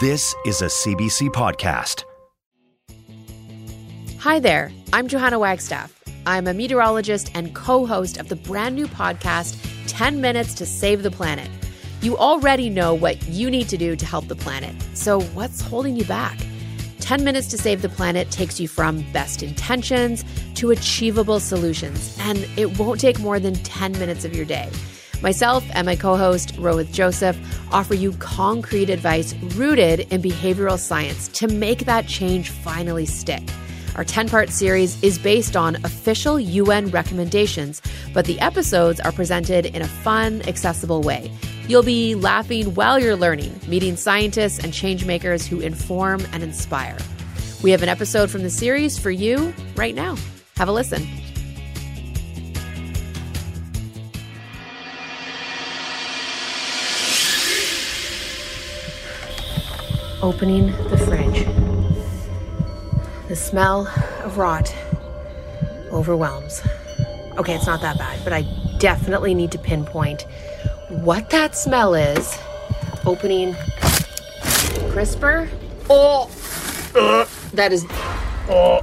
This is a CBC podcast. Hi there, I'm Johanna Wagstaffe. I'm a meteorologist and co host of the brand new podcast, 10 Minutes to Save the Planet. You already know what you need to do to help the planet, so what's holding you back? 10 Minutes to Save the Planet takes you from best intentions to achievable solutions, and it won't take more than 10 minutes of your day. Myself and my co host, Rohit Joseph, offer you concrete advice rooted in behavioral science to make that change finally stick. Our 10 part series is based on official UN recommendations, but the episodes are presented in a fun, accessible way. You'll be laughing while you're learning, meeting scientists and changemakers who inform and inspire. We have an episode from the series for you right now. Have a listen. Opening the fridge. The smell of rot overwhelms. Okay, it's not that bad, but I definitely need to pinpoint what that smell is. Opening crisper. Oh, that is. Oh,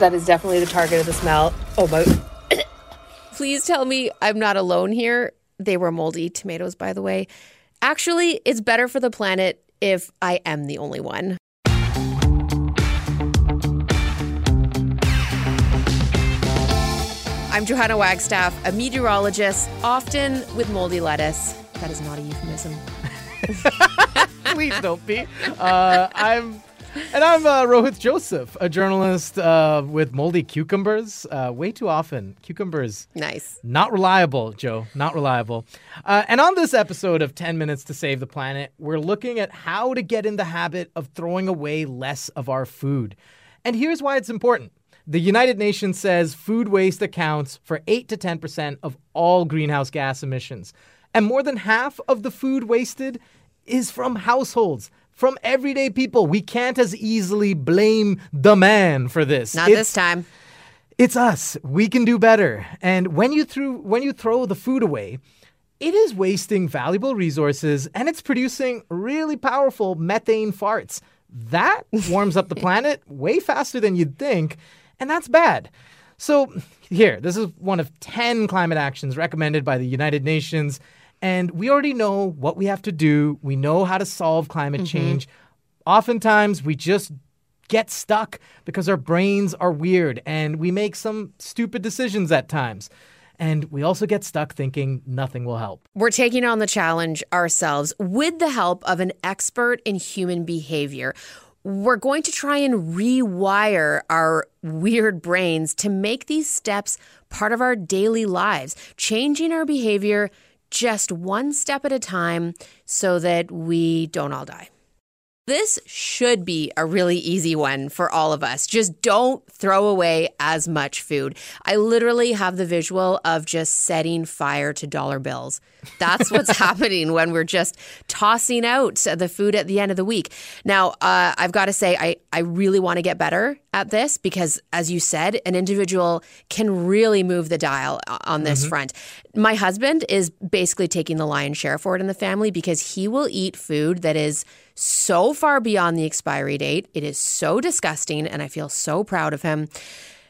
that is definitely the target of the smell. Oh my. Please tell me I'm not alone here. They were moldy tomatoes, by the way. Actually, it's better for the planet if I am the only one. I'm Johanna Wagstaffe, a meteorologist, often with moldy lettuce. That is not a euphemism. Please don't be. Uh, I'm. And I'm uh, Rohit Joseph, a journalist uh, with moldy cucumbers. Uh, way too often, cucumbers. Nice. Not reliable, Joe. Not reliable. Uh, and on this episode of 10 Minutes to Save the Planet, we're looking at how to get in the habit of throwing away less of our food. And here's why it's important. The United Nations says food waste accounts for 8 to 10% of all greenhouse gas emissions. And more than half of the food wasted is from households, from everyday people. We can't as easily blame the man for this. Not It's- this time. it's us. We can do better. And when you threw when you throw the food away, it is wasting valuable resources and it's producing really powerful methane farts. That warms up the planet way faster than you'd think, and that's bad. So, here, this is one of 10 climate actions recommended by the United Nations, and we already know what we have to do. We know how to solve climate mm-hmm. change. Oftentimes, we just get stuck because our brains are weird and we make some stupid decisions at times. And we also get stuck thinking nothing will help. We're taking on the challenge ourselves with the help of an expert in human behavior. We're going to try and rewire our weird brains to make these steps part of our daily lives, changing our behavior just one step at a time so that we don't all die. This should be a really easy one for all of us. Just don't throw away as much food. I literally have the visual of just setting fire to dollar bills. That's what's happening when we're just tossing out the food at the end of the week. Now, uh, I've got to say, I, I really want to get better at this because, as you said, an individual can really move the dial on this mm-hmm. front. My husband is basically taking the lion's share for it in the family because he will eat food that is so far beyond the expiry date. It is so disgusting, and I feel so proud of him.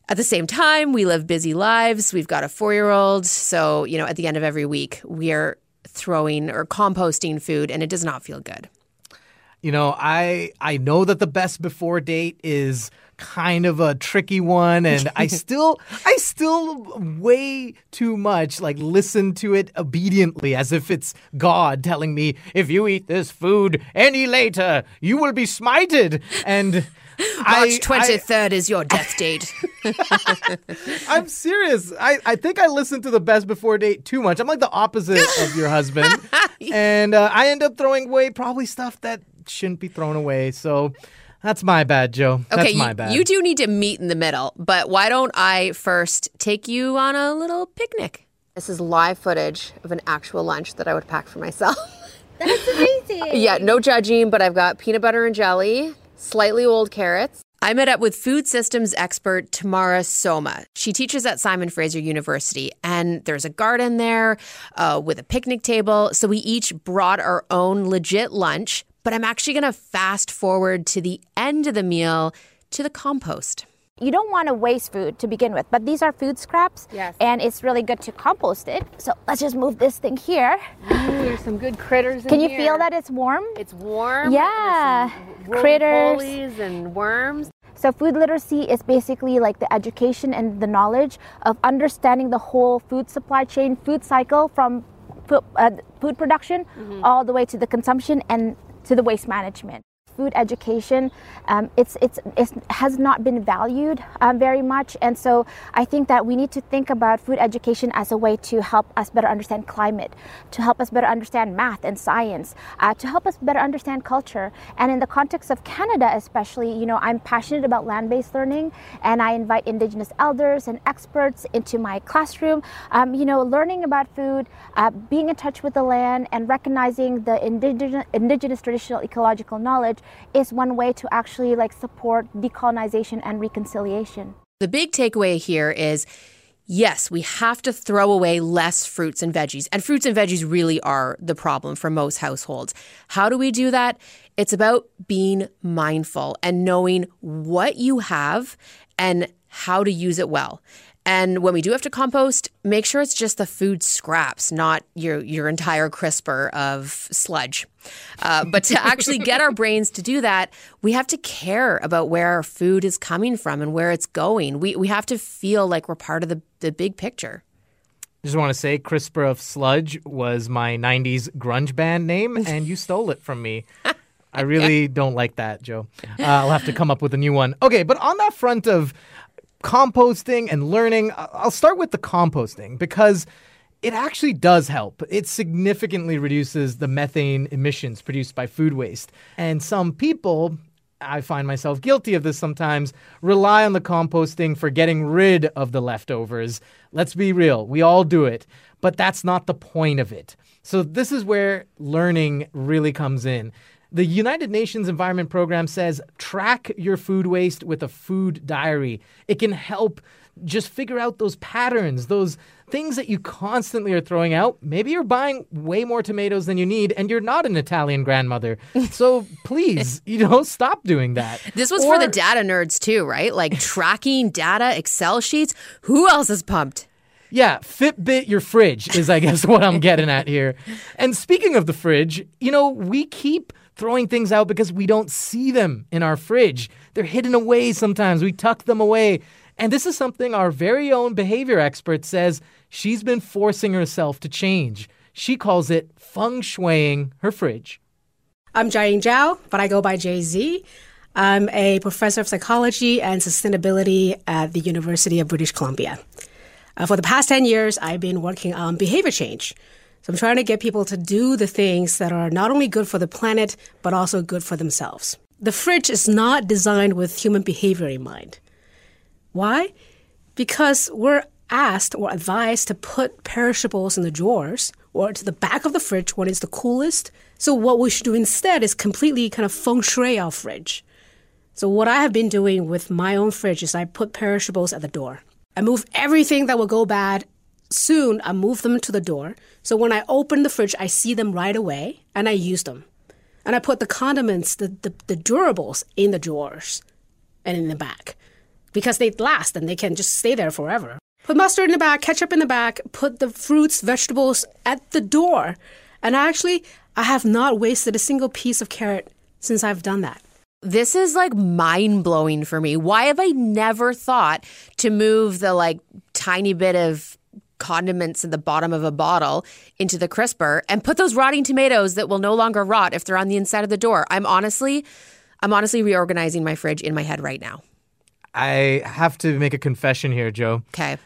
At the same time, we live busy lives. We've got a four year old. So, you know, at the end of every week, we are throwing or composting food, and it does not feel good. You know, I I know that the best before date is kind of a tricky one and I still I still way too much like listen to it obediently as if it's God telling me if you eat this food any later you will be smited and March twenty third is your death date. I'm serious. I, I think I listen to the best before date too much. I'm like the opposite of your husband. And uh, I end up throwing away probably stuff that shouldn't be thrown away. So that's my bad, Joe. That's okay, my you, bad. you do need to meet in the middle, but why don't I first take you on a little picnic? This is live footage of an actual lunch that I would pack for myself. That's amazing. yeah, no judging, but I've got peanut butter and jelly, slightly old carrots. I met up with food systems expert Tamara Soma. She teaches at Simon Fraser University, and there's a garden there uh, with a picnic table. So we each brought our own legit lunch, but I'm actually going to fast forward to the end of the meal to the compost. You don't want to waste food to begin with, but these are food scraps. Yes. And it's really good to compost it. So let's just move this thing here. there's some good critters in there. Can you feel that it's warm? It's warm. Yeah. Critters. and worms. So, food literacy is basically like the education and the knowledge of understanding the whole food supply chain, food cycle from food, uh, food production all the way to the consumption and to the waste management. Food education, um, it's, it's, it's has not been valued um, very much, and so I think that we need to think about food education as a way to help us better understand climate, to help us better understand math and science, uh, to help us better understand culture. And in the context of Canada, especially, you know, I'm passionate about land-based learning, and I invite Indigenous elders and experts into my classroom. Um, you know, learning about food, uh, being in touch with the land, and recognizing the indigenous, indigenous traditional ecological knowledge is one way to actually like support decolonization and reconciliation. The big takeaway here is yes, we have to throw away less fruits and veggies. And fruits and veggies really are the problem for most households. How do we do that? It's about being mindful and knowing what you have and how to use it well. And when we do have to compost, make sure it's just the food scraps, not your your entire crisper of sludge. Uh, but to actually get our brains to do that, we have to care about where our food is coming from and where it's going. We we have to feel like we're part of the, the big picture. Just want to say, Crisper of Sludge was my 90s grunge band name, and you stole it from me. I really don't like that, Joe. Uh, I'll have to come up with a new one. Okay, but on that front of composting and learning, I'll start with the composting because it actually does help. It significantly reduces the methane emissions produced by food waste. And some people, I find myself guilty of this sometimes, rely on the composting for getting rid of the leftovers. Let's be real, we all do it, but that's not the point of it. So, this is where learning really comes in. The United Nations Environment Program says track your food waste with a food diary. It can help just figure out those patterns, those things that you constantly are throwing out. Maybe you're buying way more tomatoes than you need and you're not an Italian grandmother. So please, you know, stop doing that. This was for the data nerds too, right? Like tracking data, Excel sheets. Who else is pumped? Yeah, Fitbit your fridge is, I guess, what I'm getting at here. And speaking of the fridge, you know, we keep throwing things out because we don't see them in our fridge. They're hidden away sometimes. We tuck them away. And this is something our very own behavior expert says she's been forcing herself to change. She calls it feng shuiing her fridge. I'm Jiaying Zhao, but I go by Jay Z. I'm a professor of psychology and sustainability at the University of British Columbia. Uh, for the past 10 years, I've been working on behavior change. So I'm trying to get people to do the things that are not only good for the planet, but also good for themselves. The fridge is not designed with human behavior in mind. Why? Because we're asked or advised to put perishables in the drawers or to the back of the fridge when it's the coolest. So what we should do instead is completely kind of feng shui our fridge. So what I have been doing with my own fridge is I put perishables at the door. I move everything that will go bad soon. I move them to the door. So when I open the fridge, I see them right away and I use them. And I put the condiments, the, the, the durables in the drawers and in the back because they last and they can just stay there forever. Put mustard in the back, ketchup in the back, put the fruits, vegetables at the door. And actually, I have not wasted a single piece of carrot since I've done that. This is like mind blowing for me. Why have I never thought to move the like tiny bit of condiments in the bottom of a bottle into the crisper and put those rotting tomatoes that will no longer rot if they're on the inside of the door? I'm honestly, I'm honestly reorganizing my fridge in my head right now. I have to make a confession here, Joe. Okay.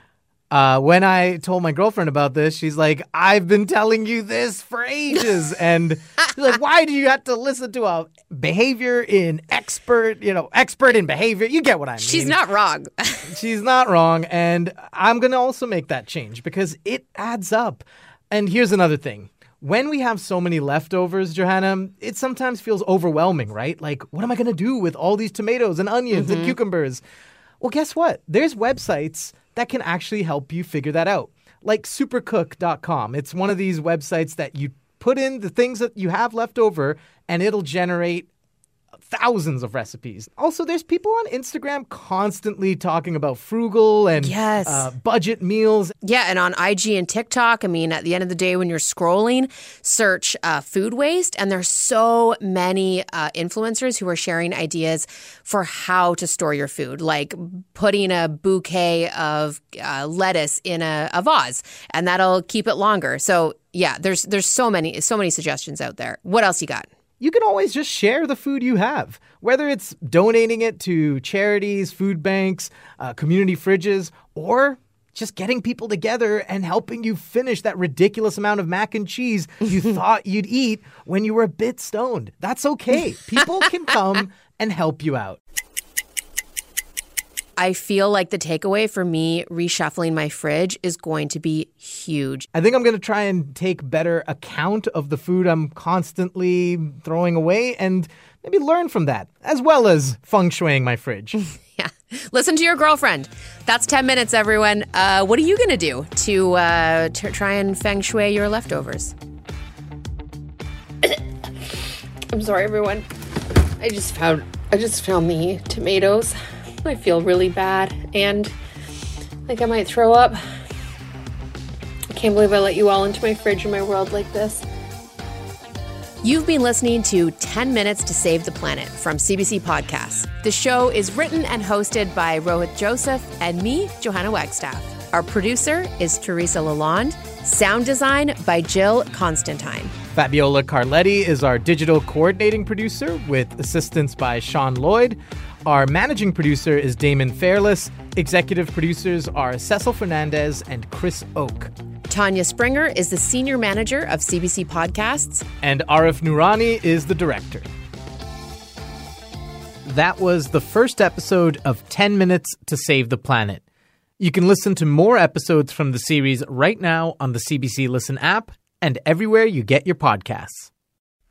Uh, when I told my girlfriend about this, she's like, I've been telling you this for ages. and she's like, why do you have to listen to a behavior in expert, you know, expert in behavior? You get what I mean. She's not wrong. She's not wrong. And I'm going to also make that change because it adds up. And here's another thing. When we have so many leftovers, Johanna, it sometimes feels overwhelming, right? Like, what am I going to do with all these tomatoes and onions and cucumbers? Well, guess what? There's websites that can actually help you figure that out. Like supercook.com. It's one of these websites that you put in the things that you have left over and it'll generate thousands of recipes. Also, there's people on Instagram constantly talking about frugal and Yes. uh, budget meals. Yeah, and on IG and TikTok, I mean, at the end of the day, when you're scrolling, search uh, food waste, and there's so many uh, influencers who are sharing ideas for how to store your food, like putting a bouquet of uh, lettuce in a, a vase, and that'll keep it longer. So yeah, there's there's so many so many suggestions out there. What else you got? You can always just share the food you have, whether it's donating it to charities, food banks, uh, community fridges, or just getting people together and helping you finish that ridiculous amount of mac and cheese you thought you'd eat when you were a bit stoned. That's okay. People can come and help you out. I feel like the takeaway for me reshuffling my fridge is going to be huge. I think I'm going to try and take better account of the food I'm constantly throwing away and maybe learn from that, as well as feng shuiing my fridge. Yeah. Listen to your girlfriend. That's 10 minutes, everyone. Uh, what are you going to do to uh, to try and feng shui your leftovers? I'm sorry, everyone. I just found I just found the tomatoes. I feel really bad and like I might throw up. I can't believe I let you all into my fridge and my world like this. You've been listening to 10 Minutes to Save the Planet from CBC Podcasts. The show is written and hosted by Rohit Joseph and me, Johanna Wagstaffe. Our producer is Teresa Lalonde. Sound design by Jill Constantine. Fabiola Carletti is our digital coordinating producer with assistance by Sean Lloyd. Our managing producer is Damon Fairless. Executive producers are Cecil Fernandez and Chris Oke. Tanya Springer is the senior manager of CBC Podcasts. And Arif Noorani is the director. That was the first episode of 10 Minutes to Save the Planet. You can listen to more episodes from the series right now on the CBC Listen app and everywhere you get your podcasts.